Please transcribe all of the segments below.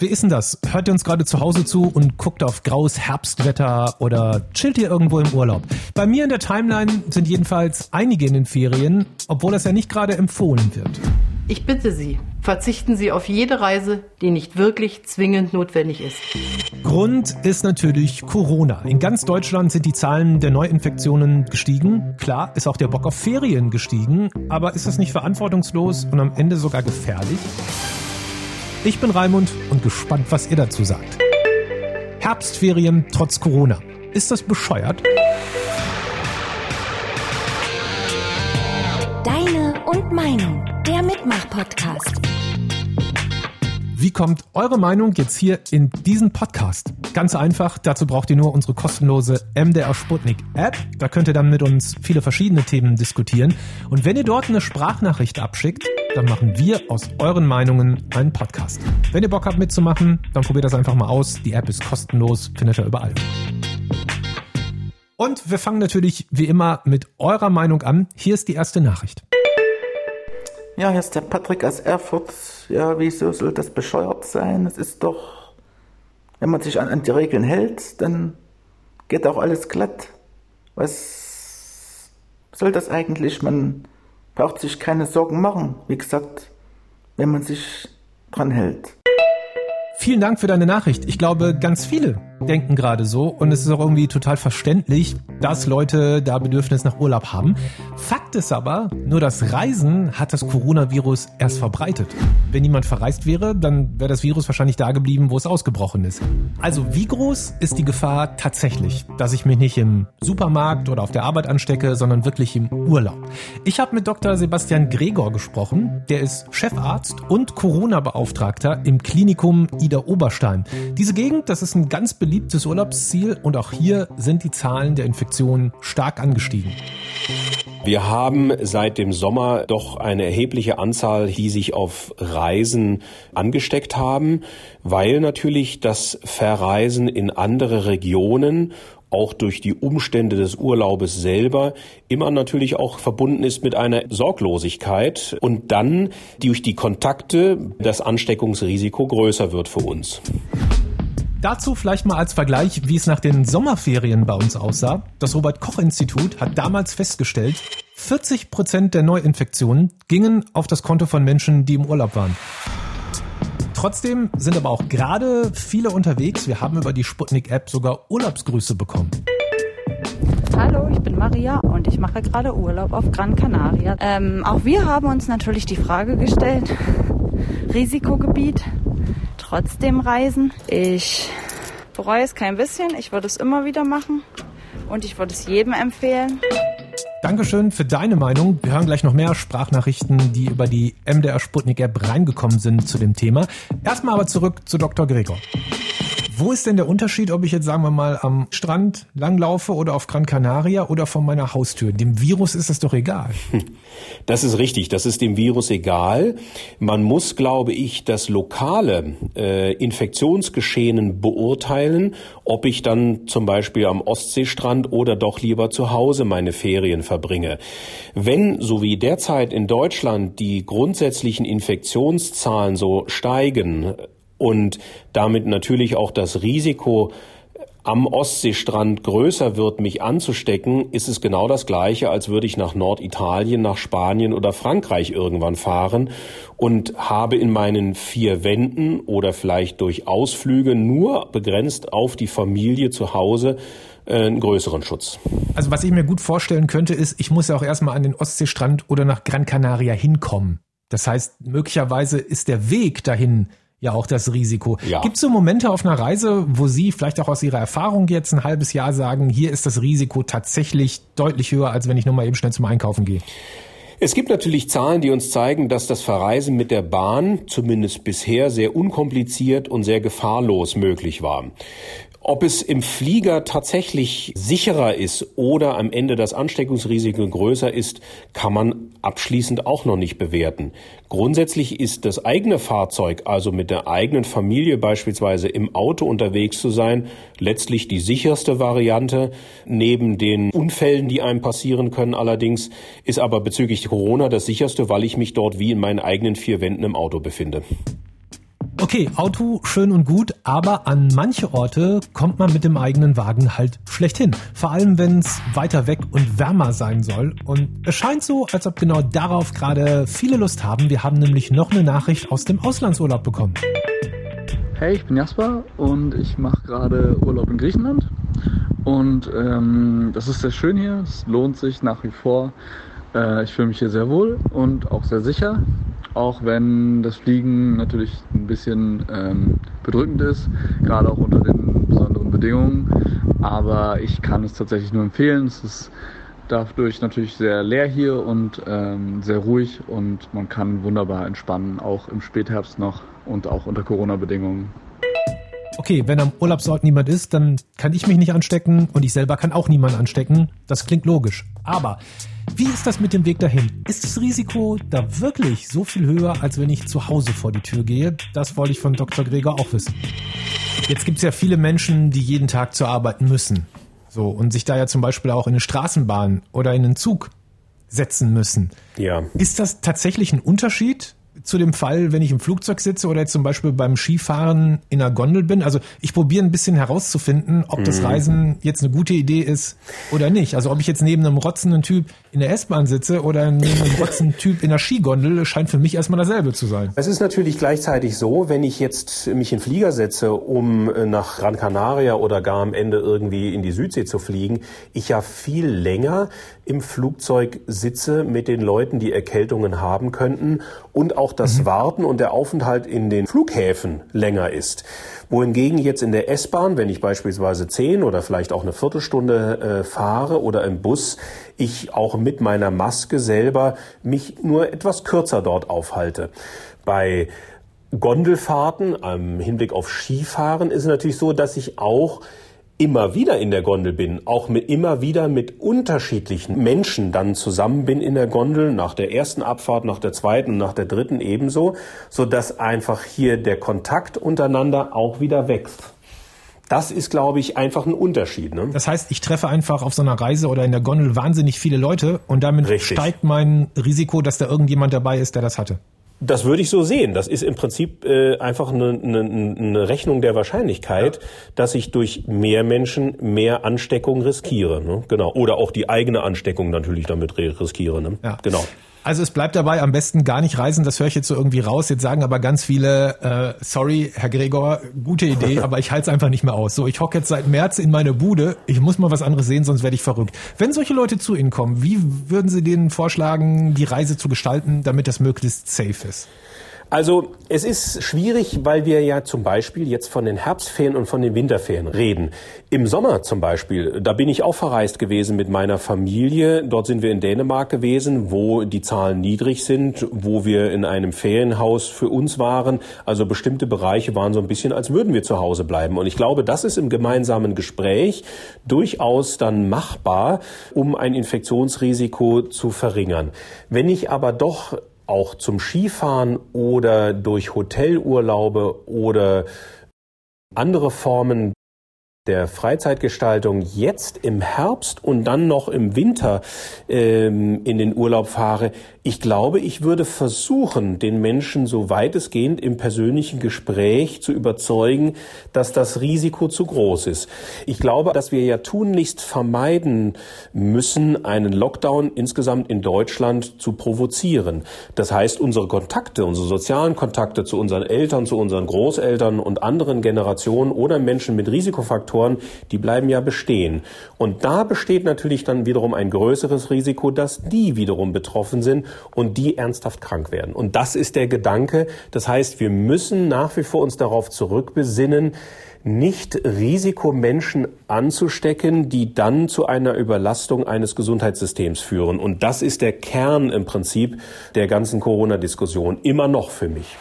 Wie ist denn das? Hört ihr uns gerade zu Hause zu und guckt auf graues Herbstwetter oder chillt ihr irgendwo im Urlaub? Bei mir in der Timeline sind jedenfalls einige in den Ferien, obwohl das ja nicht gerade empfohlen wird. Ich bitte Sie, verzichten Sie auf jede Reise, die nicht wirklich zwingend notwendig ist. Grund ist natürlich Corona. In ganz Deutschland sind die Zahlen der Neuinfektionen gestiegen. Klar, ist auch der Bock auf Ferien gestiegen. Aber ist das nicht verantwortungslos und am Ende sogar gefährlich? Ich bin Raimund und gespannt, was ihr dazu sagt. Herbstferien trotz Corona. Ist das bescheuert? Deine und Meinung, der Mitmach-Podcast. Wie kommt eure Meinung jetzt hier in diesen Podcast? Ganz einfach, dazu braucht ihr nur unsere kostenlose MDR Sputnik App. Da könnt ihr dann mit uns viele verschiedene Themen diskutieren. Und wenn ihr dort eine Sprachnachricht abschickt, dann machen wir aus euren Meinungen einen Podcast. Wenn ihr Bock habt mitzumachen, dann probiert das einfach mal aus. Die App ist kostenlos, findet ihr überall. Und wir fangen natürlich wie immer mit eurer Meinung an. Hier ist die erste Nachricht. Ja, hier ist der Patrick aus Erfurt. Ja, wieso soll das bescheuert sein? Es ist doch, wenn man sich an, an die Regeln hält, dann geht auch alles glatt. Was soll das eigentlich? Man braucht sich keine Sorgen machen, wie gesagt, wenn man sich dran hält. Vielen Dank für deine Nachricht. Ich glaube, ganz viele denken gerade so und es ist auch irgendwie total verständlich, dass Leute da Bedürfnis nach Urlaub haben. Fakt ist aber, nur das Reisen hat das Coronavirus erst verbreitet. Wenn niemand verreist wäre, dann wäre das Virus wahrscheinlich da geblieben, wo es ausgebrochen ist. Also wie groß ist die Gefahr tatsächlich, dass ich mich nicht im Supermarkt oder auf der Arbeit anstecke, sondern wirklich im Urlaub? Ich habe mit Dr. Sebastian Gregor gesprochen. Der ist Chefarzt und Corona-Beauftragter im Klinikum Ida Oberstein. Diese Gegend, das ist ein ganz beliebtes Urlaubsziel und auch hier sind die Zahlen der Infektionen stark angestiegen. Wir haben seit dem Sommer doch eine erhebliche Anzahl, die sich auf Reisen angesteckt haben, weil natürlich das Verreisen in andere Regionen auch durch die Umstände des Urlaubes selber immer natürlich auch verbunden ist mit einer Sorglosigkeit und dann durch die Kontakte das Ansteckungsrisiko größer wird für uns. Dazu vielleicht mal als Vergleich, wie es nach den Sommerferien bei uns aussah. Das Robert Koch Institut hat damals festgestellt, 40 Prozent der Neuinfektionen gingen auf das Konto von Menschen, die im Urlaub waren. Trotzdem sind aber auch gerade viele unterwegs. Wir haben über die Sputnik-App sogar Urlaubsgrüße bekommen. Hallo, ich bin Maria und ich mache gerade Urlaub auf Gran Canaria. Ähm, auch wir haben uns natürlich die Frage gestellt, Risikogebiet, trotzdem reisen. Ich bereue es kein bisschen, ich würde es immer wieder machen und ich würde es jedem empfehlen. Dankeschön für deine Meinung. Wir hören gleich noch mehr Sprachnachrichten, die über die MDR Sputnik App reingekommen sind zu dem Thema. Erstmal aber zurück zu Dr. Gregor. Wo ist denn der Unterschied, ob ich jetzt sagen wir mal am Strand langlaufe oder auf Gran Canaria oder vor meiner Haustür? Dem Virus ist es doch egal. Das ist richtig, das ist dem Virus egal. Man muss, glaube ich, das lokale äh, Infektionsgeschehen beurteilen, ob ich dann zum Beispiel am Ostseestrand oder doch lieber zu Hause meine Ferien verbringe. Wenn, so wie derzeit in Deutschland, die grundsätzlichen Infektionszahlen so steigen, und damit natürlich auch das Risiko am Ostseestrand größer wird, mich anzustecken, ist es genau das Gleiche, als würde ich nach Norditalien, nach Spanien oder Frankreich irgendwann fahren und habe in meinen vier Wänden oder vielleicht durch Ausflüge nur begrenzt auf die Familie zu Hause äh, einen größeren Schutz. Also was ich mir gut vorstellen könnte, ist, ich muss ja auch erstmal an den Ostseestrand oder nach Gran Canaria hinkommen. Das heißt, möglicherweise ist der Weg dahin ja auch das Risiko. Ja. Gibt es so Momente auf einer Reise, wo Sie vielleicht auch aus Ihrer Erfahrung jetzt ein halbes Jahr sagen, hier ist das Risiko tatsächlich deutlich höher, als wenn ich nur mal eben schnell zum Einkaufen gehe? Es gibt natürlich Zahlen, die uns zeigen, dass das Verreisen mit der Bahn zumindest bisher sehr unkompliziert und sehr gefahrlos möglich war. Ob es im Flieger tatsächlich sicherer ist oder am Ende das Ansteckungsrisiko größer ist, kann man abschließend auch noch nicht bewerten. Grundsätzlich ist das eigene Fahrzeug, also mit der eigenen Familie beispielsweise im Auto unterwegs zu sein, letztlich die sicherste Variante. Neben den Unfällen, die einem passieren können allerdings, ist aber bezüglich Corona das sicherste, weil ich mich dort wie in meinen eigenen vier Wänden im Auto befinde. Okay, Auto schön und gut, aber an manche Orte kommt man mit dem eigenen Wagen halt schlecht hin. Vor allem, wenn es weiter weg und wärmer sein soll. Und es scheint so, als ob genau darauf gerade viele Lust haben. Wir haben nämlich noch eine Nachricht aus dem Auslandsurlaub bekommen. Hey, ich bin Jasper und ich mache gerade Urlaub in Griechenland. Und ähm, das ist sehr schön hier. Es lohnt sich nach wie vor. Äh, ich fühle mich hier sehr wohl und auch sehr sicher auch wenn das Fliegen natürlich ein bisschen ähm, bedrückend ist, gerade auch unter den besonderen Bedingungen. Aber ich kann es tatsächlich nur empfehlen. Es ist dadurch natürlich sehr leer hier und ähm, sehr ruhig und man kann wunderbar entspannen, auch im Spätherbst noch und auch unter Corona-Bedingungen. Okay, wenn am Urlaubsort niemand ist, dann kann ich mich nicht anstecken und ich selber kann auch niemanden anstecken. Das klingt logisch. Aber wie ist das mit dem Weg dahin? Ist das Risiko da wirklich so viel höher, als wenn ich zu Hause vor die Tür gehe? Das wollte ich von Dr. Gregor auch wissen. Jetzt gibt es ja viele Menschen, die jeden Tag zur Arbeit müssen. So, und sich da ja zum Beispiel auch in eine Straßenbahn oder in einen Zug setzen müssen. Ja. Ist das tatsächlich ein Unterschied zu dem Fall, wenn ich im Flugzeug sitze oder jetzt zum Beispiel beim Skifahren in einer Gondel bin? Also ich probiere ein bisschen herauszufinden, ob das mhm. Reisen jetzt eine gute Idee ist oder nicht. Also ob ich jetzt neben einem rotzenden Typ in der S-Bahn sitze oder neben einem rotzenden Typ in der Skigondel, scheint für mich erstmal dasselbe zu sein. Es ist natürlich gleichzeitig so, wenn ich jetzt mich in Flieger setze, um äh, nach Gran Canaria oder gar am Ende irgendwie in die Südsee zu fliegen, ich ja viel länger im Flugzeug sitze mit den Leuten, die Erkältungen haben könnten und auch das mhm. Warten und der Aufenthalt in den Flughäfen länger ist. Wohingegen jetzt in der S-Bahn, wenn ich beispielsweise zehn oder vielleicht auch eine Viertelstunde äh, fahre oder im Bus, ich auch mit meiner Maske selber mich nur etwas kürzer dort aufhalte. Bei Gondelfahrten, im Hinblick auf Skifahren, ist es natürlich so, dass ich auch immer wieder in der Gondel bin, auch mit immer wieder mit unterschiedlichen Menschen dann zusammen bin in der Gondel, nach der ersten Abfahrt, nach der zweiten und nach der dritten ebenso, so dass einfach hier der Kontakt untereinander auch wieder wächst. Das ist, glaube ich, einfach ein Unterschied. Ne? Das heißt, ich treffe einfach auf so einer Reise oder in der Gondel wahnsinnig viele Leute und damit Richtig. steigt mein Risiko, dass da irgendjemand dabei ist, der das hatte. Das würde ich so sehen. Das ist im Prinzip äh, einfach eine, eine, eine Rechnung der Wahrscheinlichkeit, ja. dass ich durch mehr Menschen mehr Ansteckung riskiere. Ne? Genau. Oder auch die eigene Ansteckung natürlich damit riskiere. Ne? Ja. Genau. Also es bleibt dabei, am besten gar nicht reisen, das höre ich jetzt so irgendwie raus. Jetzt sagen aber ganz viele, äh, sorry, Herr Gregor, gute Idee, aber ich halte es einfach nicht mehr aus. So, ich hocke jetzt seit März in meine Bude, ich muss mal was anderes sehen, sonst werde ich verrückt. Wenn solche Leute zu Ihnen kommen, wie würden Sie denen vorschlagen, die Reise zu gestalten, damit das möglichst safe ist? Also es ist schwierig, weil wir ja zum Beispiel jetzt von den Herbstferien und von den Winterferien reden. Im Sommer zum Beispiel, da bin ich auch verreist gewesen mit meiner Familie. Dort sind wir in Dänemark gewesen, wo die Zahlen niedrig sind, wo wir in einem Ferienhaus für uns waren. Also bestimmte Bereiche waren so ein bisschen, als würden wir zu Hause bleiben. Und ich glaube, das ist im gemeinsamen Gespräch durchaus dann machbar, um ein Infektionsrisiko zu verringern. Wenn ich aber doch auch zum Skifahren oder durch Hotelurlaube oder andere Formen der Freizeitgestaltung jetzt im Herbst und dann noch im Winter ähm, in den Urlaub fahre, ich glaube, ich würde versuchen, den Menschen so weitestgehend im persönlichen Gespräch zu überzeugen, dass das Risiko zu groß ist. Ich glaube, dass wir ja tunlichst vermeiden müssen, einen Lockdown insgesamt in Deutschland zu provozieren. Das heißt, unsere Kontakte, unsere sozialen Kontakte zu unseren Eltern, zu unseren Großeltern und anderen Generationen oder Menschen mit Risikofaktoren, die bleiben ja bestehen. Und da besteht natürlich dann wiederum ein größeres Risiko, dass die wiederum betroffen sind und die ernsthaft krank werden. Und das ist der Gedanke. Das heißt, wir müssen nach wie vor uns darauf zurückbesinnen, nicht Risikomenschen anzustecken, die dann zu einer Überlastung eines Gesundheitssystems führen. Und das ist der Kern im Prinzip der ganzen Corona-Diskussion immer noch für mich.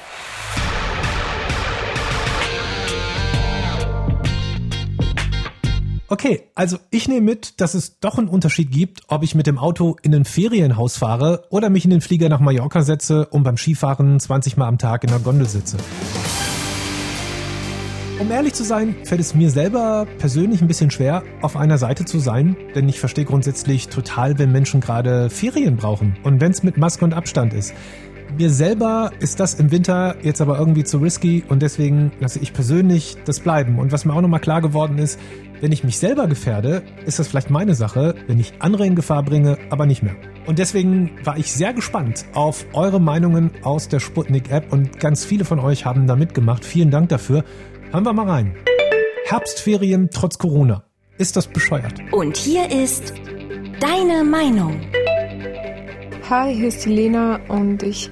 Okay, also ich nehme mit, dass es doch einen Unterschied gibt, ob ich mit dem Auto in ein Ferienhaus fahre oder mich in den Flieger nach Mallorca setze und beim Skifahren 20 Mal am Tag in der Gondel sitze. Um ehrlich zu sein, fällt es mir selber persönlich ein bisschen schwer, auf einer Seite zu sein, denn ich verstehe grundsätzlich total, wenn Menschen gerade Ferien brauchen und wenn es mit Maske und Abstand ist. Mir selber ist das im Winter jetzt aber irgendwie zu risky und deswegen lasse ich persönlich das bleiben. Und was mir auch nochmal klar geworden ist, wenn ich mich selber gefährde, ist das vielleicht meine Sache, wenn ich andere in Gefahr bringe, aber nicht mehr. Und deswegen war ich sehr gespannt auf eure Meinungen aus der Sputnik-App und ganz viele von euch haben da mitgemacht. Vielen Dank dafür. Hören wir mal rein. Herbstferien trotz Corona. Ist das bescheuert? Und hier ist deine Meinung. Hi, hier ist die Lena und ich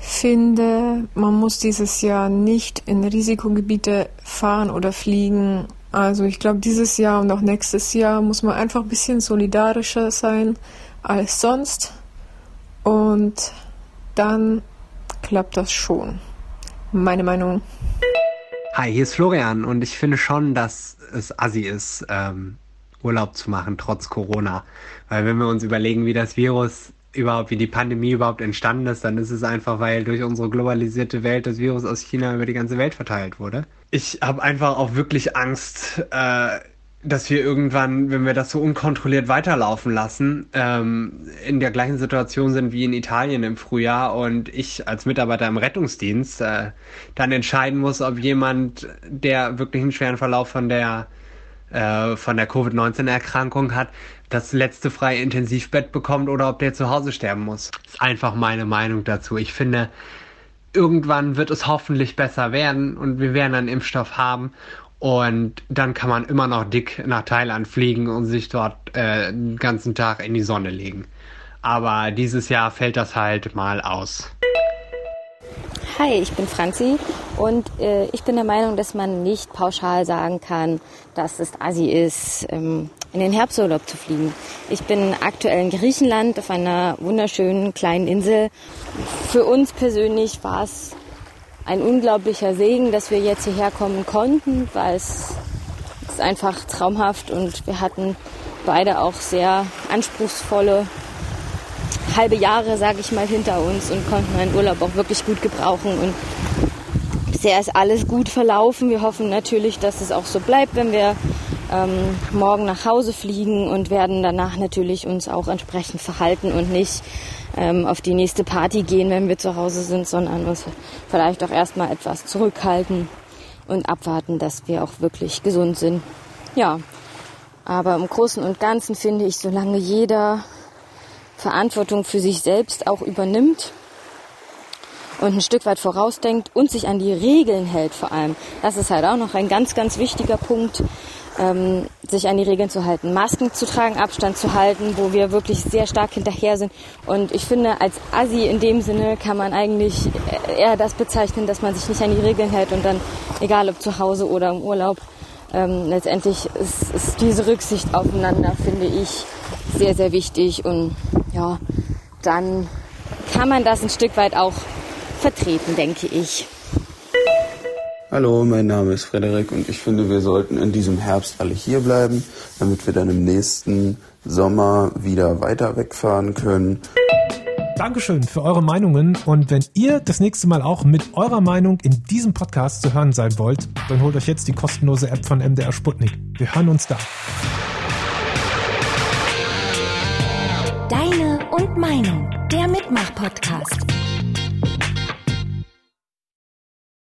finde, man muss dieses Jahr nicht in Risikogebiete fahren oder fliegen. Also ich glaube, dieses Jahr und auch nächstes Jahr muss man einfach ein bisschen solidarischer sein als sonst. Und dann klappt das schon. Meine Meinung. Hi, hier ist Florian und ich finde schon, dass es assi ist, ähm, Urlaub zu machen, trotz Corona. Weil wenn wir uns überlegen, wie das Virus überhaupt, wie die Pandemie überhaupt entstanden ist, dann ist es einfach, weil durch unsere globalisierte Welt das Virus aus China über die ganze Welt verteilt wurde. Ich habe einfach auch wirklich Angst, äh, dass wir irgendwann, wenn wir das so unkontrolliert weiterlaufen lassen, ähm, in der gleichen Situation sind wie in Italien im Frühjahr und ich als Mitarbeiter im Rettungsdienst äh, dann entscheiden muss, ob jemand, der wirklich einen schweren Verlauf von der äh, von der Covid-19-Erkrankung hat, das letzte freie Intensivbett bekommt oder ob der zu Hause sterben muss. Ist einfach meine Meinung dazu. Ich finde, irgendwann wird es hoffentlich besser werden und wir werden einen Impfstoff haben und dann kann man immer noch dick nach Thailand fliegen und sich dort äh, den ganzen Tag in die Sonne legen. Aber dieses Jahr fällt das halt mal aus. Hi, ich bin Franzi und äh, ich bin der Meinung, dass man nicht pauschal sagen kann, dass es assi ist, ähm, in den Herbsturlaub zu fliegen. Ich bin aktuell in Griechenland auf einer wunderschönen kleinen Insel. Für uns persönlich war es ein unglaublicher Segen, dass wir jetzt hierher kommen konnten, weil es ist einfach traumhaft und wir hatten beide auch sehr anspruchsvolle halbe Jahre, sage ich mal, hinter uns und konnten einen Urlaub auch wirklich gut gebrauchen und bisher ist alles gut verlaufen. Wir hoffen natürlich, dass es auch so bleibt, wenn wir ähm, morgen nach Hause fliegen und werden danach natürlich uns auch entsprechend verhalten und nicht ähm, auf die nächste Party gehen, wenn wir zu Hause sind, sondern uns vielleicht auch erstmal etwas zurückhalten und abwarten, dass wir auch wirklich gesund sind. Ja, aber im Großen und Ganzen finde ich, solange jeder Verantwortung für sich selbst auch übernimmt und ein Stück weit vorausdenkt und sich an die Regeln hält vor allem. Das ist halt auch noch ein ganz, ganz wichtiger Punkt ähm, sich an die Regeln zu halten, Masken zu tragen, Abstand zu halten, wo wir wirklich sehr stark hinterher sind. Und ich finde, als Assi in dem Sinne kann man eigentlich eher das bezeichnen, dass man sich nicht an die Regeln hält und dann, egal ob zu Hause oder im Urlaub, ähm, letztendlich ist, ist diese Rücksicht aufeinander, finde ich, sehr, sehr wichtig. Und ja, dann kann man das ein Stück weit auch vertreten, denke ich. Hallo, mein Name ist Frederik und ich finde, wir sollten in diesem Herbst alle hier bleiben, damit wir dann im nächsten Sommer wieder weiter wegfahren können. Dankeschön für eure Meinungen und wenn ihr das nächste Mal auch mit eurer Meinung in diesem Podcast zu hören sein wollt, dann holt euch jetzt die kostenlose App von MDR Sputnik. Wir hören uns da. Deine und Meinung, der Mitmach-Podcast.